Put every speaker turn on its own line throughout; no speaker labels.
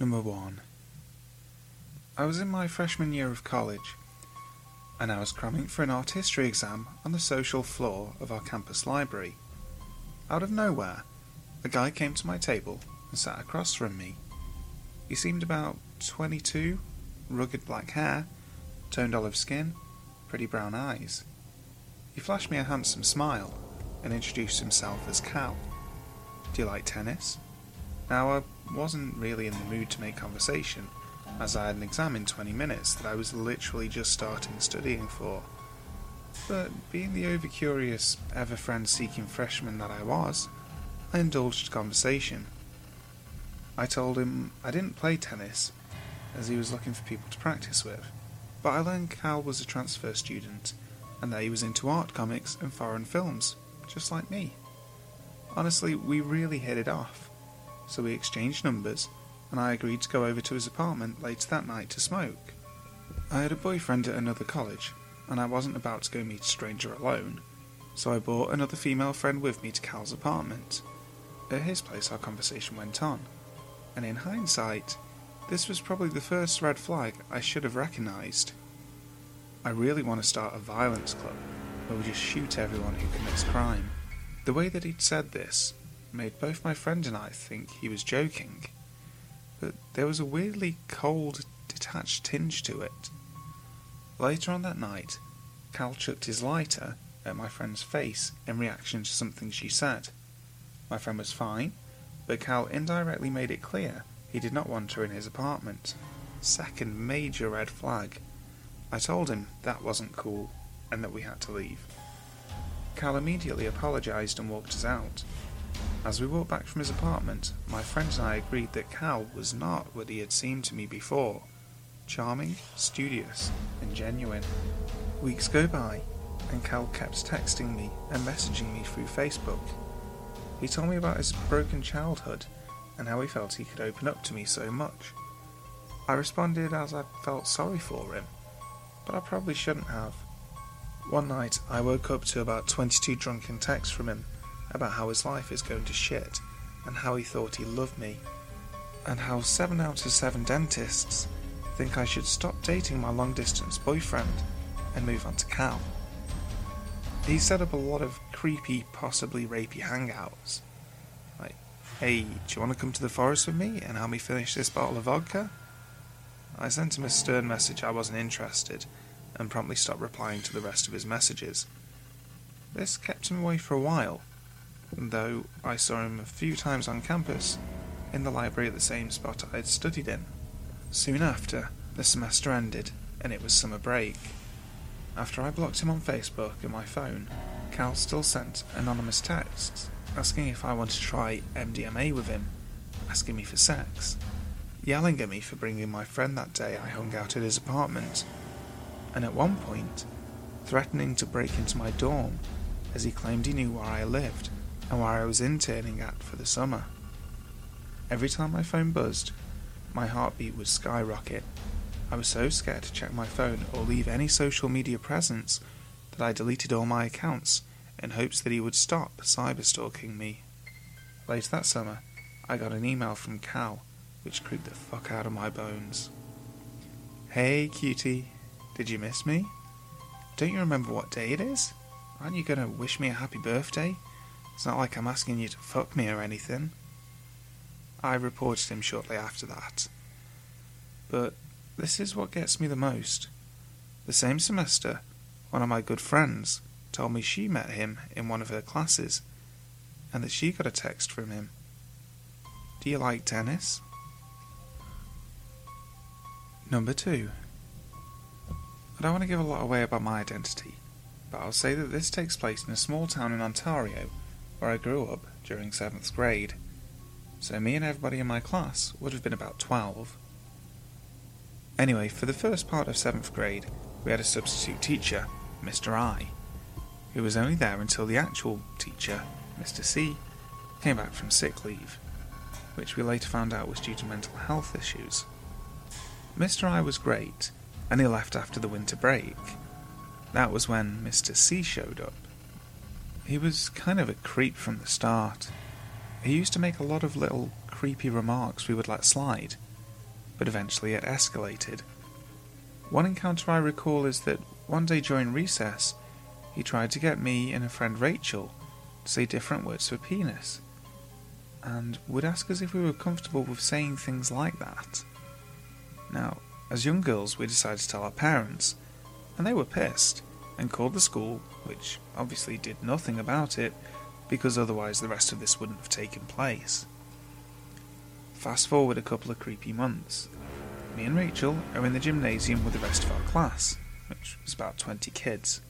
Number 1 I was in my freshman year of college, and I was cramming for an art history exam on the social floor of our campus library. Out of nowhere, a guy came to my table and sat across from me. He seemed about 22, rugged black hair, toned olive skin, pretty brown eyes. He flashed me a handsome smile and introduced himself as Cal. Do you like tennis? Now, I wasn't really in the mood to make conversation, as I had an exam in 20 minutes that I was literally just starting studying for. But being the overcurious, ever friend seeking freshman that I was, I indulged conversation. I told him I didn't play tennis, as he was looking for people to practice with, but I learned Cal was a transfer student, and that he was into art comics and foreign films, just like me. Honestly, we really hit it off, so we exchanged numbers, and I agreed to go over to his apartment later that night to smoke. I had a boyfriend at another college, and I wasn't about to go meet a stranger alone, so I brought another female friend with me to Cal's apartment. At his place, our conversation went on, and in hindsight, this was probably the first red flag I should have recognised. I really want to start a violence club where we just shoot everyone who commits crime. The way that he'd said this made both my friend and I think he was joking, but there was a weirdly cold, detached tinge to it. Later on that night, Cal chucked his lighter at my friend's face in reaction to something she said. My friend was fine, but Cal indirectly made it clear he did not want her in his apartment. Second major red flag. I told him that wasn't cool and that we had to leave. Cal immediately apologised and walked us out. As we walked back from his apartment, my friends and I agreed that Cal was not what he had seemed to me before charming, studious, and genuine. Weeks go by, and Cal kept texting me and messaging me through Facebook. He told me about his broken childhood and how he felt he could open up to me so much. I responded as I felt sorry for him, but I probably shouldn't have. One night, I woke up to about 22 drunken texts from him about how his life is going to shit and how he thought he loved me, and how 7 out of 7 dentists think I should stop dating my long distance boyfriend and move on to Cal. He set up a lot of creepy, possibly rapey hangouts. Like, hey, do you want to come to the forest with me and help me finish this bottle of vodka? I sent him a stern message I wasn't interested and promptly stopped replying to the rest of his messages. This kept him away for a while, though I saw him a few times on campus, in the library at the same spot I had studied in. Soon after, the semester ended, and it was summer break. After I blocked him on Facebook and my phone, Cal still sent anonymous texts asking if I wanted to try MDMA with him, asking me for sex, yelling at me for bringing my friend that day I hung out at his apartment, and at one point, threatening to break into my dorm as he claimed he knew where I lived and where I was interning at for the summer. Every time my phone buzzed, my heartbeat would skyrocket. I was so scared to check my phone or leave any social media presence that I deleted all my accounts in hopes that he would stop cyberstalking me. Later that summer, I got an email from Cal, which creeped the fuck out of my bones. Hey, cutie, did you miss me? Don't you remember what day it is? Aren't you gonna wish me a happy birthday? It's not like I'm asking you to fuck me or anything. I reported him shortly after that. But this is what gets me the most. The same semester, one of my good friends told me she met him in one of her classes and that she got a text from him. Do you like tennis? Number two. I don't want to give a lot away about my identity, but I'll say that this takes place in a small town in Ontario where I grew up during seventh grade so me and everybody in my class would have been about 12. Anyway, for the first part of 7th grade, we had a substitute teacher, Mr. I, who was only there until the actual teacher, Mr. C, came back from sick leave, which we later found out was due to mental health issues. Mr. I was great, and he left after the winter break. That was when Mr. C showed up. He was kind of a creep from the start. He used to make a lot of little creepy remarks we would let slide, but eventually it escalated. One encounter I recall is that one day during recess, he tried to get me and a friend Rachel to say different words for penis, and would ask us if we were comfortable with saying things like that. Now, as young girls, we decided to tell our parents, and they were pissed and called the school, which obviously did nothing about it because otherwise the rest of this wouldn't have taken place. Fast forward a couple of creepy months, me and Rachel are in the gymnasium with the rest of our class, which was about 20 kids.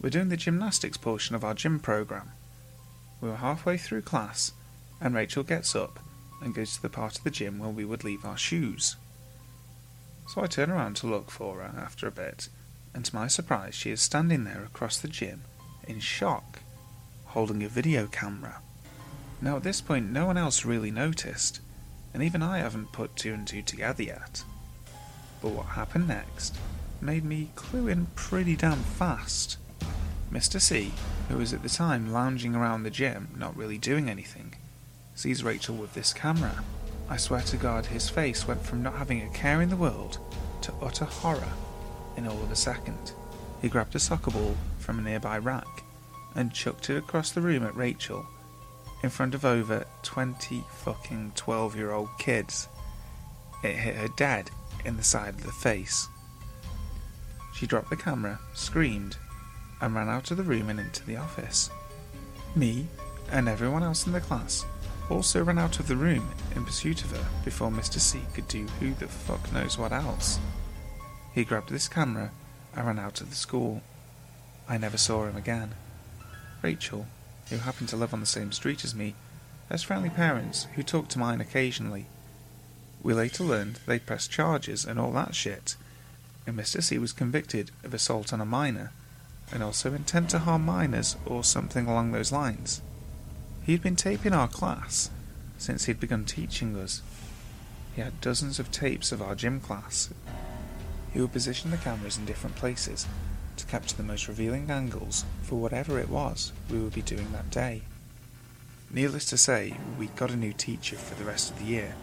We're doing the gymnastics portion of our gym program. We were halfway through class, and Rachel gets up and goes to the part of the gym where we would leave our shoes. So I turn around to look for her after a bit, and to my surprise, she is standing there across the gym in shock, holding a video camera. Now, at this point, no one else really noticed, and even I haven't put two and two together yet. But what happened next made me clue in pretty damn fast. Mr. C, who was at the time lounging around the gym, not really doing anything, sees Rachel with this camera. I swear to God, his face went from not having a care in the world to utter horror in all of a second. He grabbed a soccer ball from a nearby rack and chucked it across the room at Rachel in front of over 20 fucking 12 year old kids. It hit her dead in the side of the face. She dropped the camera, screamed, and ran out of the room and into the office. Me and everyone else in the class also ran out of the room in pursuit of her before Mr. C could do who the fuck knows what else. He grabbed this camera and ran out of the school. I never saw him again. Rachel who happened to live on the same street as me, has friendly parents who talk to mine occasionally. We later learned they pressed charges and all that shit, and Mr. C was convicted of assault on a minor, and also intent to harm minors or something along those lines. He'd been taping our class since he'd begun teaching us. He had dozens of tapes of our gym class. He would position the cameras in different places to capture the most revealing angles for whatever it was we would be doing that day. Needless to say, we got a new teacher for the rest of the year,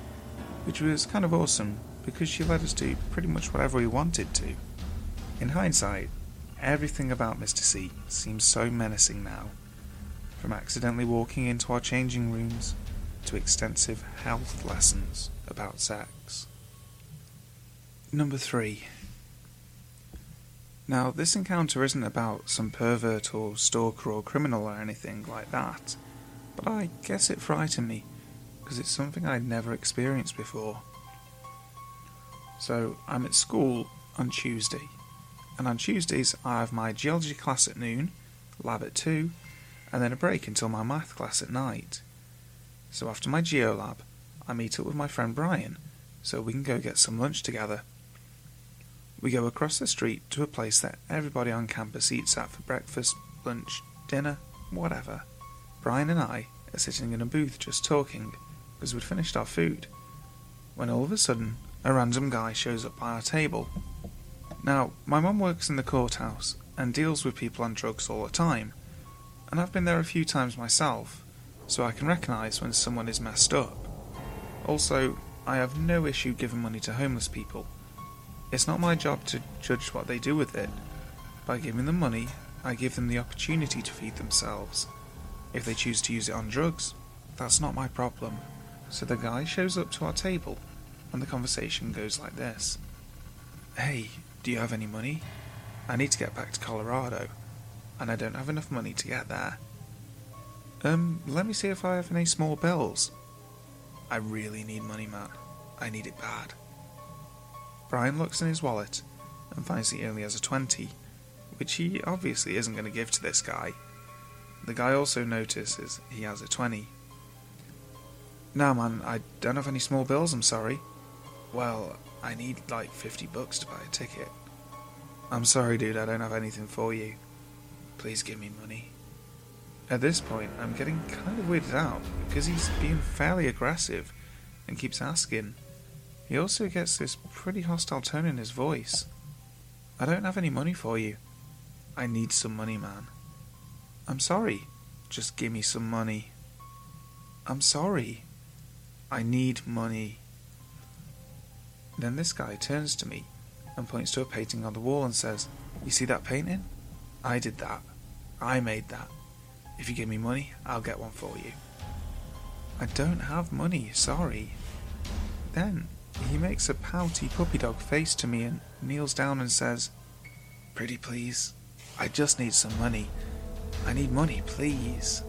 which was kind of awesome because she let us do pretty much whatever we wanted to. In hindsight, everything about Mr. C seems so menacing now. From accidentally walking into our changing rooms to extensive health lessons about sex. Number 3 now, this encounter isn't about some pervert or stalker or criminal or anything like that, but I guess it frightened me because it's something I'd never experienced before. So, I'm at school on Tuesday, and on Tuesdays I have my geology class at noon, lab at 2, and then a break until my math class at night. So, after my geo lab, I meet up with my friend Brian so we can go get some lunch together. We go across the street to a place that everybody on campus eats at for breakfast, lunch, dinner, whatever. Brian and I are sitting in a booth just talking because we'd finished our food. When all of a sudden, a random guy shows up by our table. Now, my mum works in the courthouse and deals with people on drugs all the time, and I've been there a few times myself, so I can recognise when someone is messed up. Also, I have no issue giving money to homeless people it's not my job to judge what they do with it. By giving them money, I give them the opportunity to feed themselves. If they choose to use it on drugs, that's not my problem. So the guy shows up to our table, and the conversation goes like this Hey, do you have any money? I need to get back to Colorado, and I don't have enough money to get there. Um, let me see if I have any small bills. I really need money, man. I need it bad. Brian looks in his wallet and finds he only has a 20, which he obviously isn't going to give to this guy. The guy also notices he has a 20. No, man, I don't have any small bills, I'm sorry. Well, I need like 50 bucks to buy a ticket. I'm sorry, dude, I don't have anything for you. Please give me money. At this point, I'm getting kind of weirded out because he's being fairly aggressive and keeps asking, he also gets this pretty hostile tone in his voice. I don't have any money for you. I need some money, man. I'm sorry. Just give me some money. I'm sorry. I need money. Then this guy turns to me and points to a painting on the wall and says, You see that painting? I did that. I made that. If you give me money, I'll get one for you. I don't have money, sorry. Then he makes a pouty puppy dog face to me and kneels down and says, Pretty please, I just need some money. I need money, please.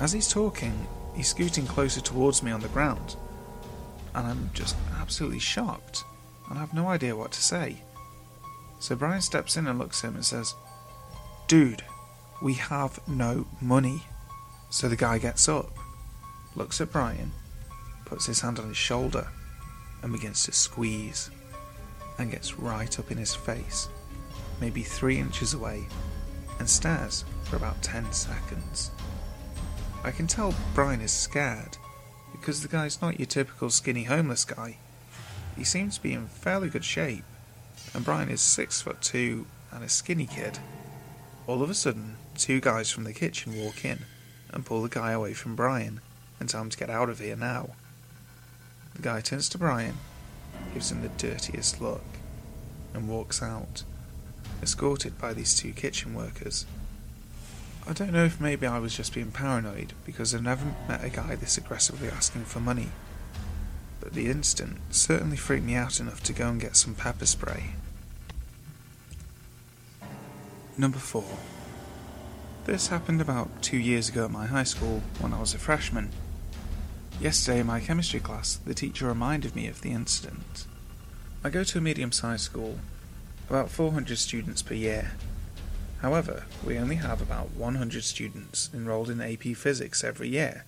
As he's talking, he's scooting closer towards me on the ground, and I'm just absolutely shocked and have no idea what to say. So Brian steps in and looks at him and says, Dude, we have no money. So the guy gets up, looks at Brian, puts his hand on his shoulder, and begins to squeeze, and gets right up in his face, maybe three inches away, and stares for about 10 seconds. I can tell Brian is scared, because the guy's not your typical skinny homeless guy. He seems to be in fairly good shape, and Brian is six foot two and a skinny kid. All of a sudden, two guys from the kitchen walk in and pull the guy away from Brian and tell him to get out of here now. The guy turns to Brian, gives him the dirtiest look, and walks out, escorted by these two kitchen workers. I don't know if maybe I was just being paranoid because I've never met a guy this aggressively asking for money, but the incident certainly freaked me out enough to go and get some pepper spray. Number 4. This happened about two years ago at my high school when I was a freshman. Yesterday in my chemistry class, the teacher reminded me of the incident. I go to a medium sized school, about 400 students per year. However, we only have about 100 students enrolled in AP Physics every year,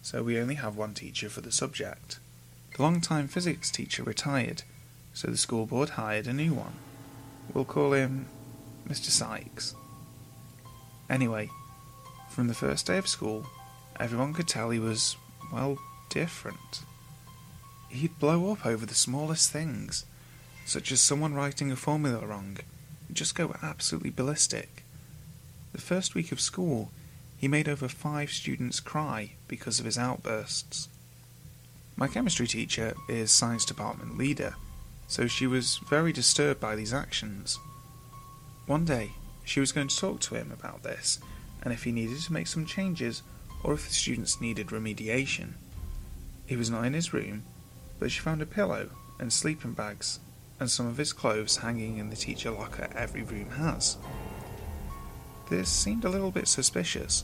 so we only have one teacher for the subject. The long-time physics teacher retired, so the school board hired a new one. We'll call him Mr. Sykes. Anyway, from the first day of school, everyone could tell he was, well, different. He'd blow up over the smallest things, such as someone writing a formula wrong, and just go absolutely ballistic. The first week of school, he made over five students cry because of his outbursts. My chemistry teacher is science department leader, so she was very disturbed by these actions. One day, she was going to talk to him about this, and if he needed to make some changes, or if the students needed remediation. He was not in his room, but she found a pillow and sleeping bags and some of his clothes hanging in the teacher locker every room has. This seemed a little bit suspicious,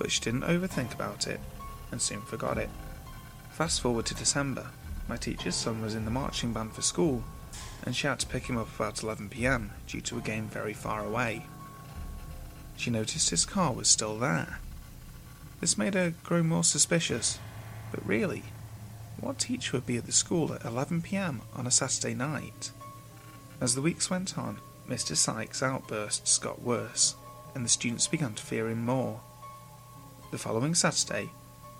but she didn't overthink about it and soon forgot it. Fast forward to December, my teacher's son was in the marching band for school and she had to pick him up about 11pm due to a game very far away. She noticed his car was still there. This made her grow more suspicious, but really, what teacher would be at the school at 11pm on a Saturday night? As the weeks went on, Mr. Sykes' outbursts got worse, and the students began to fear him more. The following Saturday,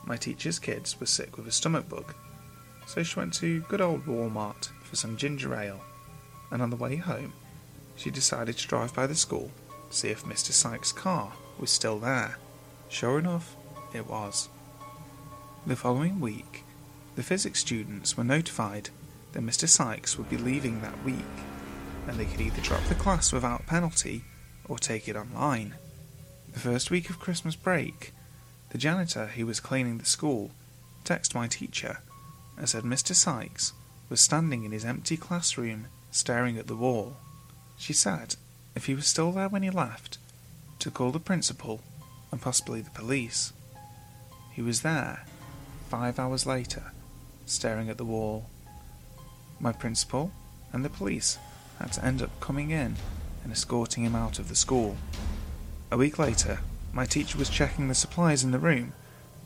my teacher's kids were sick with a stomach bug, so she went to good old Walmart for some ginger ale and on the way home, she decided to drive by the school to see if Mr. Sykes' car was still there. Sure enough, it was. The following week, the physics students were notified that Mr. Sykes would be leaving that week, and they could either drop the class without penalty or take it online. The first week of Christmas break, the janitor who was cleaning the school texted my teacher and said Mr. Sykes was standing in his empty classroom staring at the wall. She said if he was still there when he left, to call the principal and possibly the police. He was there, five hours later, staring at the wall. My principal and the police had to end up coming in and escorting him out of the school. A week later, my teacher was checking the supplies in the room,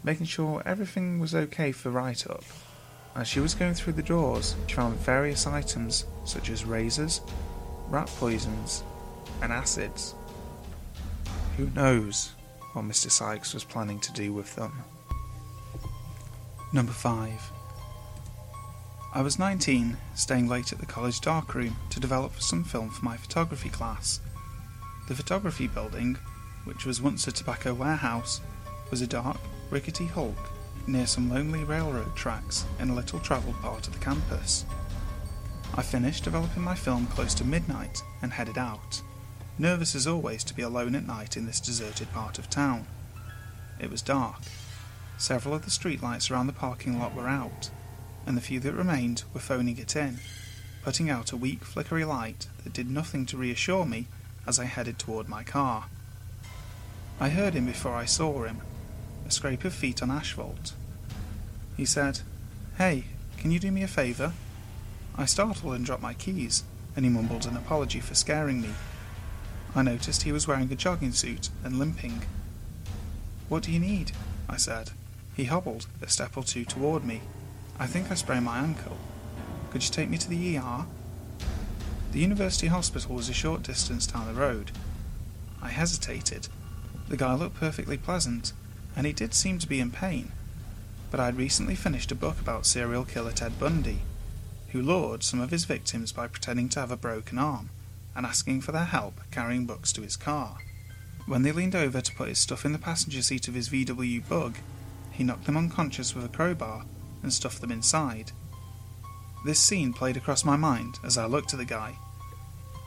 making sure everything was okay for write up. As she was going through the drawers, she found various items such as razors, rat poisons, and acids. Who knows what Mr. Sykes was planning to do with them? Number 5. I was 19, staying late at the college darkroom to develop some film for my photography class. The photography building, which was once a tobacco warehouse, was a dark, rickety hulk near some lonely railroad tracks in a little travelled part of the campus. I finished developing my film close to midnight and headed out, nervous as always to be alone at night in this deserted part of town. It was dark. Several of the streetlights around the parking lot were out, and the few that remained were phoning it in, putting out a weak flickery light that did nothing to reassure me as I headed toward my car. I heard him before I saw him, a scrape of feet on asphalt. He said, Hey, can you do me a favour? I startled and dropped my keys, and he mumbled an apology for scaring me. I noticed he was wearing a jogging suit and limping. What do you need? I said. He hobbled a step or two toward me. I think I sprained my ankle. Could you take me to the ER? The university hospital was a short distance down the road. I hesitated. The guy looked perfectly pleasant, and he did seem to be in pain. But I'd recently finished a book about serial killer Ted Bundy, who lured some of his victims by pretending to have a broken arm and asking for their help carrying books to his car. When they leaned over to put his stuff in the passenger seat of his VW bug, he knocked them unconscious with a crowbar and stuffed them inside. This scene played across my mind as I looked at the guy.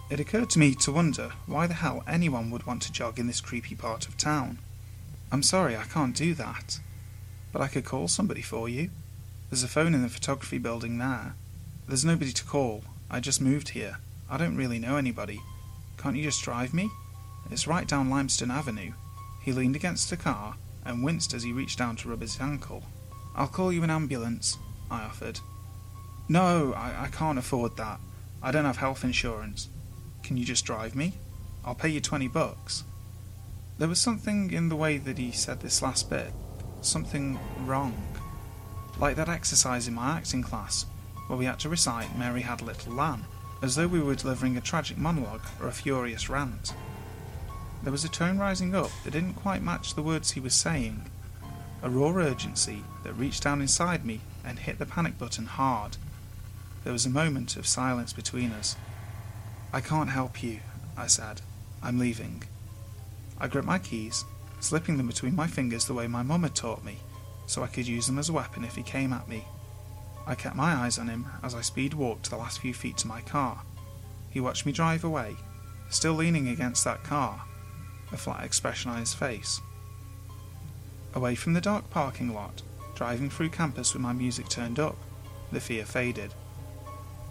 It occurred to me to wonder why the hell anyone would want to jog in this creepy part of town. I'm sorry I can't do that, but I could call somebody for you. There's a phone in the photography building there. There's nobody to call. I just moved here. I don't really know anybody. Can't you just drive me? It's right down Limestone Avenue. He leaned against a car and winced as he reached down to rub his ankle. I'll call you an ambulance, I offered. No, I, I can't afford that. I don't have health insurance. Can you just drive me? I'll pay you twenty bucks. There was something in the way that he said this last bit. Something wrong. Like that exercise in my acting class, where we had to recite Mary Had a Little Lamb, as though we were delivering a tragic monologue or a furious rant. There was a tone rising up that didn't quite match the words he was saying, a raw urgency that reached down inside me and hit the panic button hard. There was a moment of silence between us. I can't help you, I said. I'm leaving. I gripped my keys, slipping them between my fingers the way my mum had taught me, so I could use them as a weapon if he came at me. I kept my eyes on him as I speed walked the last few feet to my car. He watched me drive away, still leaning against that car, a flat expression on his face. Away from the dark parking lot, driving through campus with my music turned up, the fear faded.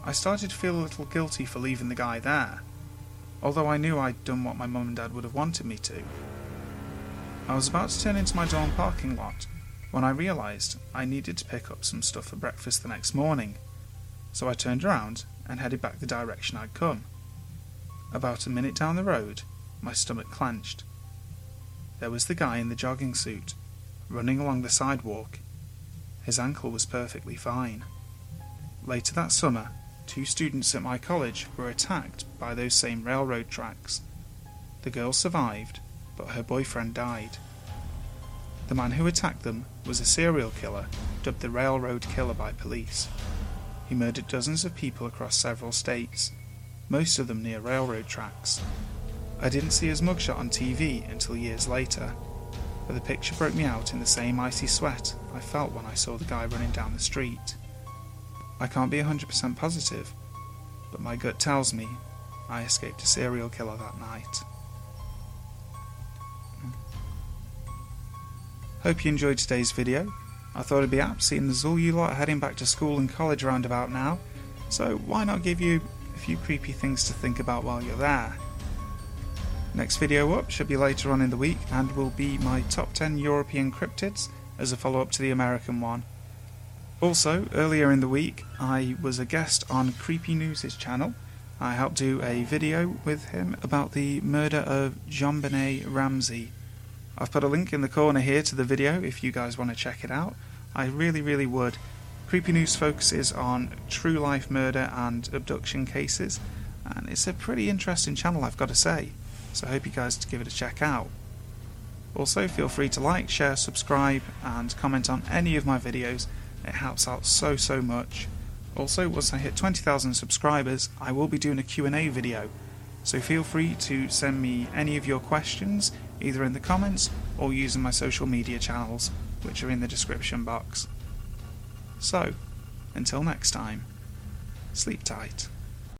I started to feel a little guilty for leaving the guy there, although I knew I'd done what my mum and dad would have wanted me to. I was about to turn into my dorm parking lot when I realised I needed to pick up some stuff for breakfast the next morning, so I turned around and headed back the direction I'd come. About a minute down the road, my stomach clenched. There was the guy in the jogging suit, running along the sidewalk. His ankle was perfectly fine. Later that summer, two students at my college were attacked by those same railroad tracks. The girl survived, but her boyfriend died. The man who attacked them was a serial killer, dubbed the Railroad Killer by police. He murdered dozens of people across several states, most of them near railroad tracks. I didn't see his mugshot on TV until years later, but the picture broke me out in the same icy sweat I felt when I saw the guy running down the street. I can't be 100% positive, but my gut tells me I escaped a serial killer that night. Hope you enjoyed today's video. I thought it'd be apt seeing as all you lot heading back to school and college round about now, so why not give you a few creepy things to think about while you're there. Next video up should be later on in the week and will be my top 10 European cryptids as a follow up to the American one. Also, earlier in the week, I was a guest on Creepy News' channel. I helped do a video with him about the murder of JonBenét Ramsey, I've put a link in the corner here to the video if you guys want to check it out. I really, really would. Creepy News focuses on true life murder and abduction cases, and it's a pretty interesting channel, I've got to say. So I hope you guys give it a check out. Also, feel free to like, share, subscribe, and comment on any of my videos. It helps out so, so much. Also, once I hit 20,000 subscribers, I will be doing a Q&A video. So feel free to send me any of your questions either in the comments or using my social media channels, which are in the description box. So, until next time, Sleep tight.